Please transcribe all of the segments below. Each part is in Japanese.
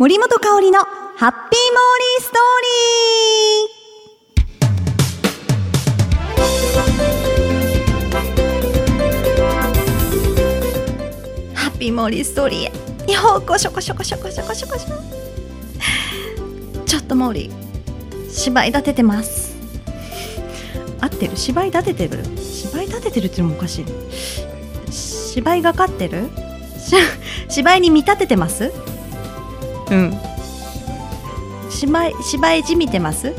森本香里のハッピーモーリーストーリー。ハッピーモーリーストーリーへ。ようこしょこしょこしょこしょこしょこしょちょっとモーリー芝居立ててます。合ってる？芝居立ててる？芝居立ててるっていうのもおかしい芝居がかってる？芝居に見立ててます？うん。芝居芝居じみてます？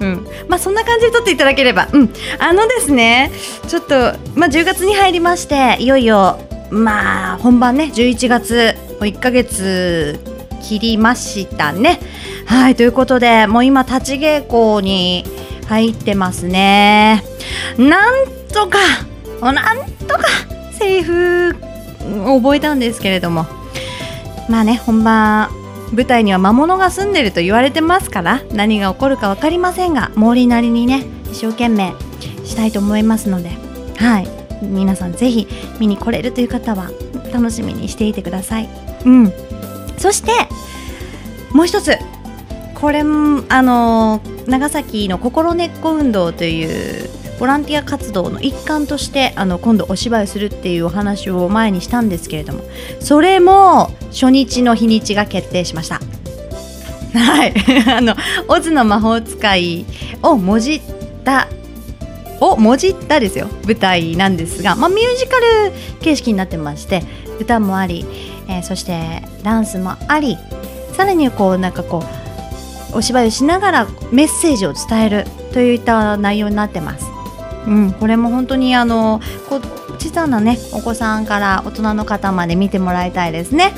うん。まあそんな感じで撮っていただければ。うん。あのですねちょっとまあ10月に入りましていよいよまあ本番ね11月もう1ヶ月切りましたね。はいということでもう今立ち稽古に入ってますね。なんとかなんとかセリフ覚えたんですけれども。まあね本番舞台には魔物が住んでると言われてますから何が起こるか分かりませんが毛利なりにね一生懸命したいと思いますのではい。皆さんぜひ見に来れるという方は楽しみにしていてください。うん。そしてもう一つ。これあの長崎の心根っこ運動というボランティア活動の一環としてあの今度お芝居するっていうお話を前にしたんですけれどもそれも初日の日にちが決定しました。はい。あのオズの魔法使いをもじったをもじったですよ舞台なんですが、まあ、ミュージカル形式になってまして歌もあり、えー、そしてダンスもありさらにこうなんかこうお芝居をしながらメッセージを伝えるといった内容になってます。うん、これも本当にあのこ小さなねお子さんから大人の方まで見てもらいたいですね。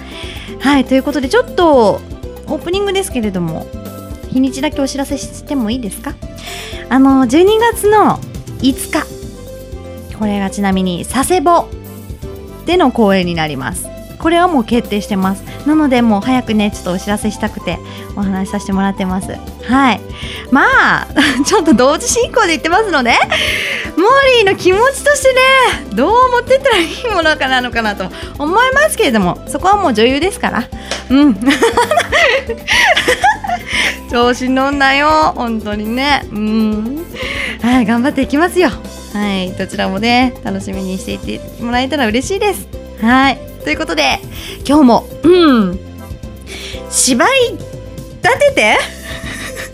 はいということでちょっとオープニングですけれども日にちだけお知らせしてもいいですか？あの12月の5日。これがちなみに佐世保での公演になります。これはもう決定してます。なのでもう早くねちょっとお知らせしたくてお話しさせてもらってます。はい。まあ ちょっと同時進行で言ってますのでモーリーの気持ちとしてねどう持ってったらいいものかなのかなと思いますけれどもそこはもう女優ですから。うん。調子乗んなよ。本当にね。うん。はい頑張っていきますよ。はい。どちらもね楽しみにしていてもらえたら嬉しいです。はい。ということで今日もうん。芝居立てて。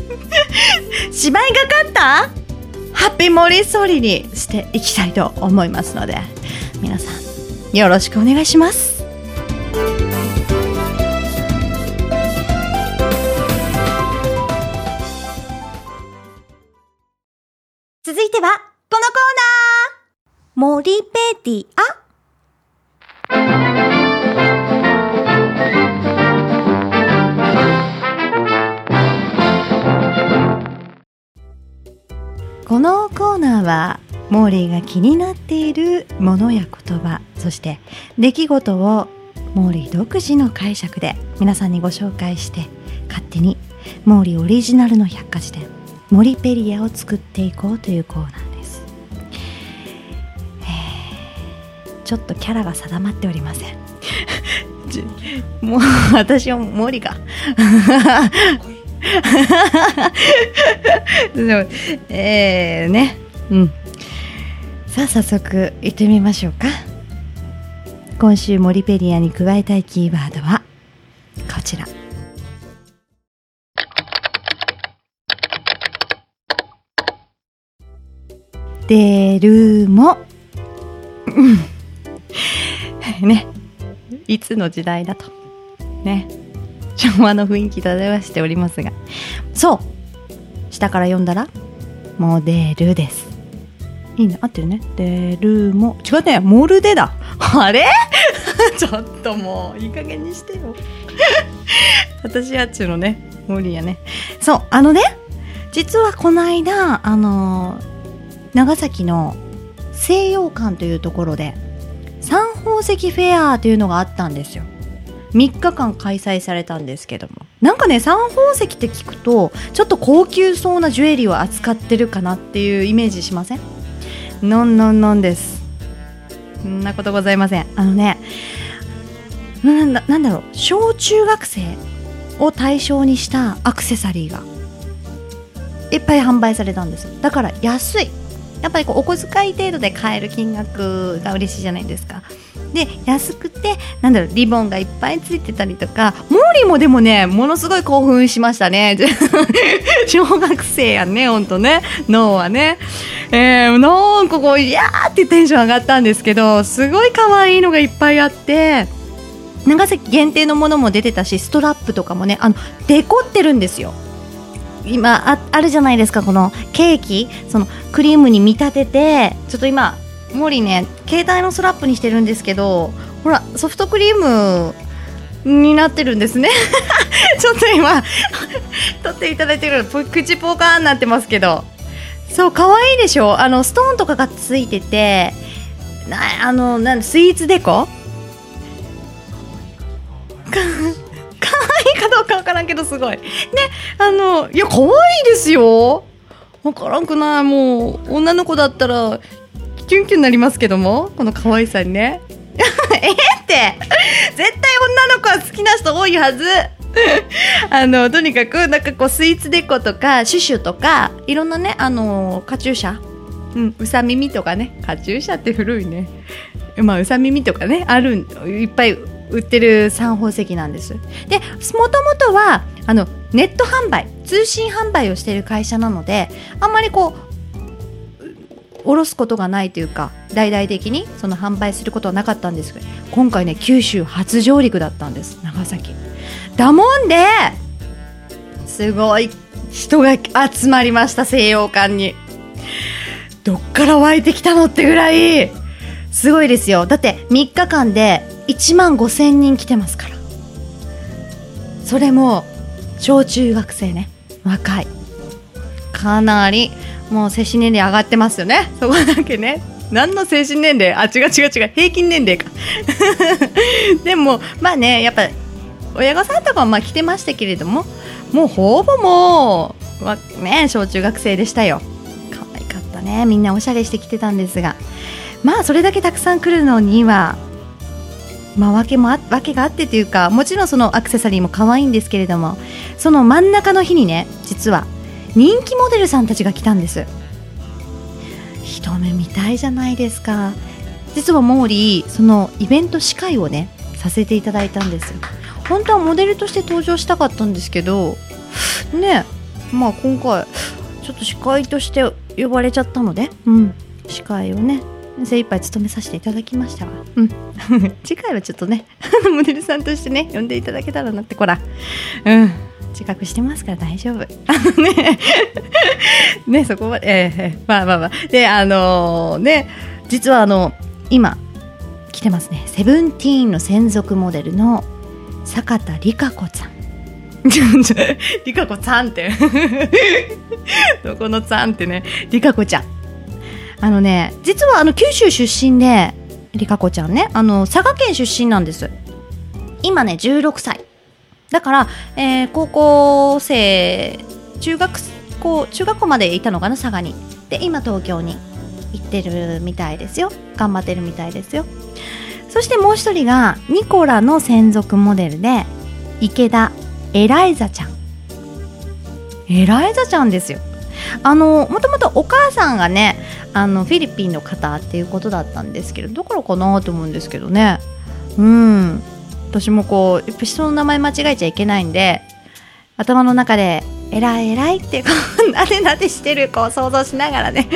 芝居がかった？ハッピーモリストーリーにしていきたいと思いますので皆さんよろしくお願いします。続いてはこのコーナー。モリペディアこのコーナーはモーリーが気になっているものや言葉そして出来事をモーリー独自の解釈で皆さんにご紹介して勝手にモーリーオリジナルの百科事典モリペリアを作っていこうというコーナーです、ちょっとキャラが定まっておりません もう 私はモーリーが。えー、ね。うん。さあ早速行ってみましょうか。今週モリペリアに加えたいキーワードはこちら。出るも。ね。いつの時代だと。ね。昭和の雰囲気漂わしておりますがそう下から読んだらモデルです。いいね合ってるね。デルも違うねモルデだ。あれ？ちょっともういい加減にしてよ。私やっちゅうのね無理やね。そうあのね実はこの間あの長崎の西洋館というところで三宝石フェアというのがあったんですよ。3日間開催されたんですけども。なんかね三宝石って聞くとちょっと高級そうなジュエリーを扱ってるかなっていうイメージしません？のんのんのんです。そんなことございません。あのねなんなんだろう。小中学生を対象にしたアクセサリーがいっぱい販売されたんですだから安い。やっぱりこうお小遣い程度で買える金額が嬉しいじゃないですか。で安くてなんだろうリボンがいっぱいついてたりとかモーリーもでもねものすごい興奮しましたね。小学生やんねほんとね。脳はね。えー、なんかこういやーってテンション上がったんですけどすごい可愛いのがいっぱいあって長崎限定のものも出てたしストラップとかもねあのデコってるんですよ。今ああるじゃないですかこのケーキ。そのクリームに見立ててちょっと今モリね携帯のスラップにしてるんですけどほらソフトクリームになってるんですね。ちょっと今 取っていただいてる口ポーカーになってますけど。そう可愛いでしょ？あのストーンとかがついててなあのなんスイーツデコ？わからんけどすごい。ねあのいや可愛いですよ。わからんくない。もう女の子だったらキュンキュンなりますけども。この可愛さにね。えって。絶対女の子は好きな人多いはず。あのとにかくなんかこうスイーツデコとかシュシュとかいろんなねあのカチューシャ。うんうさ耳とかね。カチューシャって古いね。まあうさ耳とかねあるいっぱい売ってる三宝石なんです。でもともとはあのネット販売通信販売をしている会社なのであんまりこう下ろすことがないというか大々的にその販売することはなかったんです。けど今回ね九州初上陸だったんです。長崎。だもんですごい人が集まりました西洋館に。どっから湧いてきたのってぐらいすごいですよ。だって3日間で1万5000人来てますから。それも小中学生ね。若い。かなりもう精神年齢上がってますよね。そこだけね。何の精神年齢？あ違う違う違う。平均年齢か。でもまあねやっぱ親御さんとかはまあ来てましたけれどももうほぼもうね小中学生でしたよ。可愛かったね。みんなおしゃれしてきてたんですが。まあそれだけたくさん来るのにはまあ、訳もあ訳があってというかもちろんそのアクセサリーも可愛いんですけれどもその真ん中の日にね実は人気モデルさんたちが来たんです。一目見たいじゃないですか。実はモーリーそのイベント司会をねさせていただいたんです本当はモデルとして登場したかったんですけどねまあ今回ちょっと司会として呼ばれちゃったので、うん、司会をね精一杯務めさせていただきましたわ。うん。次回はちょっとね、モデルさんとしてね、呼んでいただけたらなって、こら。うん。自覚してますから大丈夫。あのね、ね、そこまで、えー、まあまあまあ。で、あのー、ね、実はあの、今、来てますね。セブンティーンの専属モデルの坂田理香子さん。リカ子さんってどこのさんってねリカ子ちゃんあのね実はあの九州出身でリカ子ちゃんねあの佐賀県出身なんです。今ね16歳。だから、えー、高校生中学校中学校までいたのかな佐賀に。で今東京に行ってるみたいですよ。頑張ってるみたいですよ。そしてもう一人がニコラの専属モデルで池田エライザちゃん。エライザちゃんですよ。あのもともとお母さんがねあのフィリピンの方っていうことだったんですけどどころかなと思うんですけどね。うん。私もこうやっぱ人の名前間違えちゃいけないんで頭の中で「偉い偉い」ってこうなでなでしてる子を想像しながらね。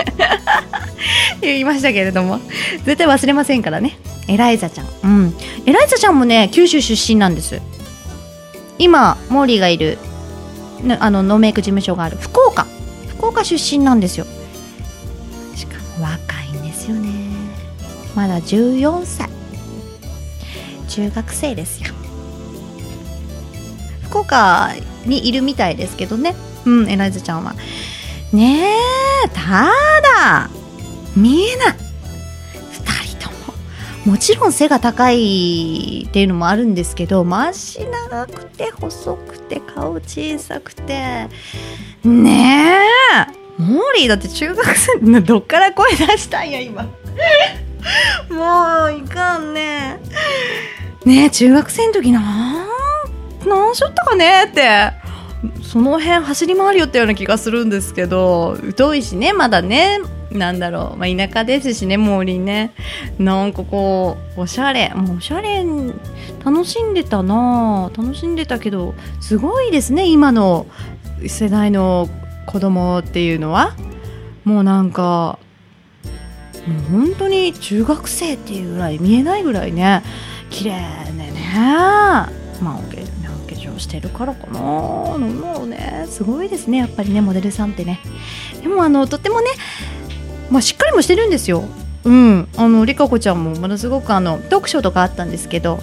言いましたけれども。絶対忘れませんからね。エライザちゃん。うん。エライザちゃんもね九州出身なんです。今モーリーがいるあのノーメイク事務所がある福岡。福岡出身なんですよ。若いんですよね。まだ14歳。中学生ですよ。福岡にいるみたいですけどね。うんエライザちゃんは。ねえただ見えない。2人とも。もちろん背が高いっていうのもあるんですけど足長くて細くて顔小さくて。ねえ。モーリーだって中学生 どっから声出したんや今。もういかんね。ねえ中学生の時なん何しょったかねって。その辺走り回りよったような気がするんですけど遠いしねまだね。なんだろう、まあ、田舎ですしね森ね。なんかこうおしゃれ。もうおしゃれ楽しんでたな楽しんでたけどすごいですね今の世代の子供っていうのはもうなんかもう本当に中学生っていうぐらい見えないぐらいね綺麗でねまあお化粧してるからかな。もうねすごいですねやっぱりねモデルさんってね。でもあのとってもねまあしっかりもしてるんですよ。うん。あのりかこちゃんもものすごくあのトークショーとかあったんですけど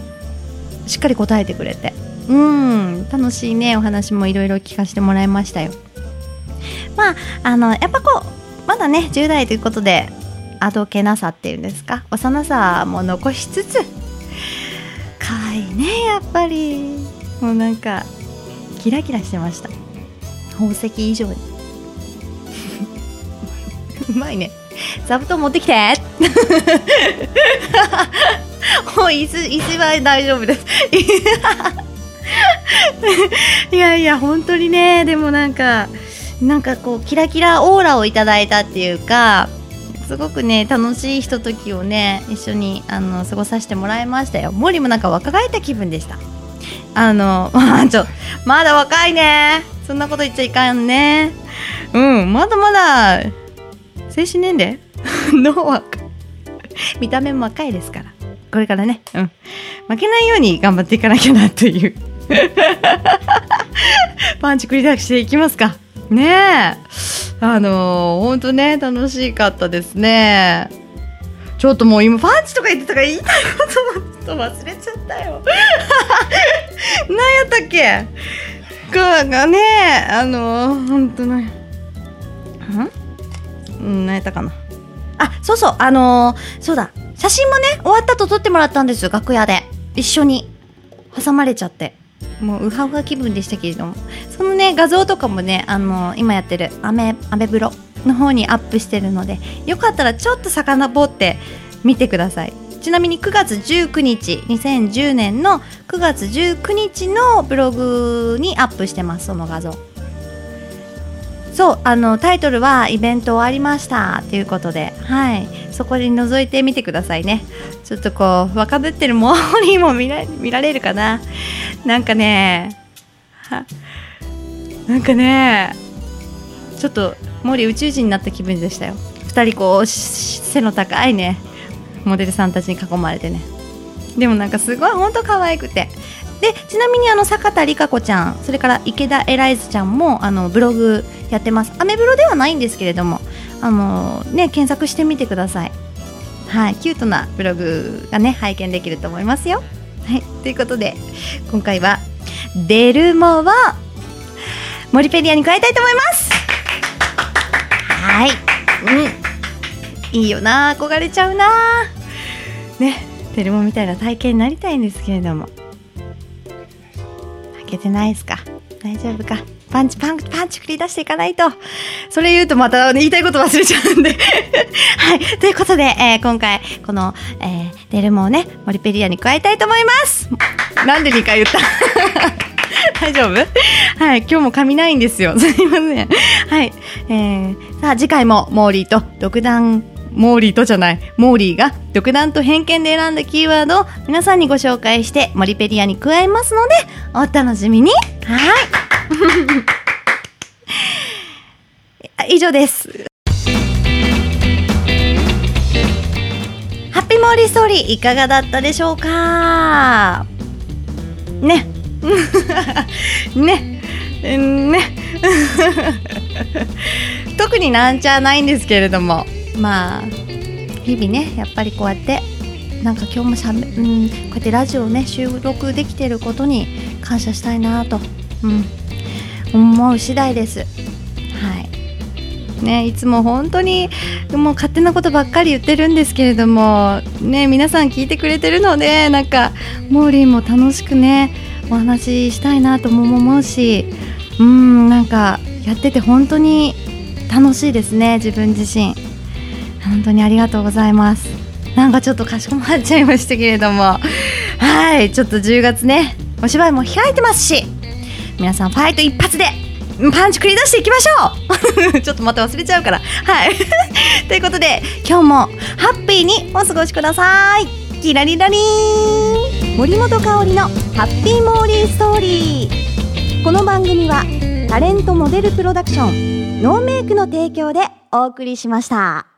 しっかり答えてくれて。うん。楽しいねお話もいろいろ聞かせてもらいましたよ。まああのやっぱこうまだね10代ということであどけなさっていうんですか？幼さも残しつつ可愛いねやっぱり。もうなんかキラキラしてました。宝石以上に。うまいね。座布団持ってきて。もう椅子椅子は大丈夫です。いやいや本当にね。でもなんかなんかこうキラキラオーラをいただいたっていうかすごくね楽しいひとときをね一緒にあの過ごさせてもらいましたよ。森もなんか若返った気分でした。あのまあ ちょまだ若いね。そんなこと言っちゃいかんね。うんまだまだ精神年齢？の若見た目も若いですから。これからね。うん。負けないように頑張っていかなきゃなという。パンチ繰り出していきますか。ねえ。あのー、ほんとね楽しかったですね。ちょっともう今パンチとか言ってたから言いたいことちょっと忘れちゃったよ。何やったっけ？ががねあのー、ほんとねん？何やったかな。あそうそうあのー、そうだ。写真もね終わったと撮ってもらったんです楽屋で。一緒に。挟まれちゃって。もうウハウハ気分でしたけれども。そのね画像とかもねあの、今やってるアメアメブロの方にアップしてるのでよかったらちょっと遡って見てください。ちなみに9月19日2010年の9月19日のブログにアップしてますその画像。そうあのタイトルはイベント終わりましたということではい。そこに覗いてみてくださいね。ちょっとこう若ぶってるモーリーも見ら見られるかな。なんかねなんかねちょっとモーリー宇宙人になった気分でしたよ。2人こう背の高いねモデルさんたちに囲まれてね。でもなんかすごい本当可愛くて。でちなみにあの坂田理香子ちゃんそれから池田エライズちゃんもあのブログやってます。アメブロではないんですけれどもあのね検索してみてください。はいキュートなブログがね拝見できると思いますよ。はい。ということで今回はデルモをモリペディアに変えたいと思います。はい。うん。いいよな。憧れちゃうな。ね。デルモみたいな体験になりたいんですけれども。開けてないですか？大丈夫かパンチパンパンチ繰り出していかないと。それ言うとまたね言いたいこと忘れちゃうんで はい。ということで、えー、今回、この、えー、デルモをね、モリペディアに加えたいと思います。なんで2回言った？大丈夫？はい。今日も噛みないんですよ。すいません。はい。えー、さあ次回もモーリーと独断モーリーとじゃない、モーリーが独断と偏見で選んだキーワードを皆さんにご紹介してモリペディアに加えますので、お楽しみに。はい。以上です。ハッピーモーリーストーリーいかがだったでしょうか？ね。ね。ね。特になんちゃないんですけれども、まあ、日々ね、やっぱりこうやって、なんか今日もしゃべ、うん、こうやってラジオをね、収録できてることに感謝したいなと、うん、思う次第です。はい。ね、いつも本当にもう勝手なことばっかり言ってるんですけれども、ね、皆さん聞いてくれてるのでなんかモーリーも楽しくねお話ししたいなとも思うしうんなんかやってて本当に楽しいですね自分自身。本当にありがとうございます。なんかちょっとかしこまっちゃいましたけれども。はいちょっと10月ねお芝居も開いてますし皆さんファイト一発でパンチ繰り出していきましょう。ちょっとまた忘れちゃうから。はい。ということで今日もハッピーにお過ごしください。キラリラリー。ン森本香里のハッピーモーリーストーリーこの番組はタレントモデルプロダクションノーメイクの提供でお送りしました。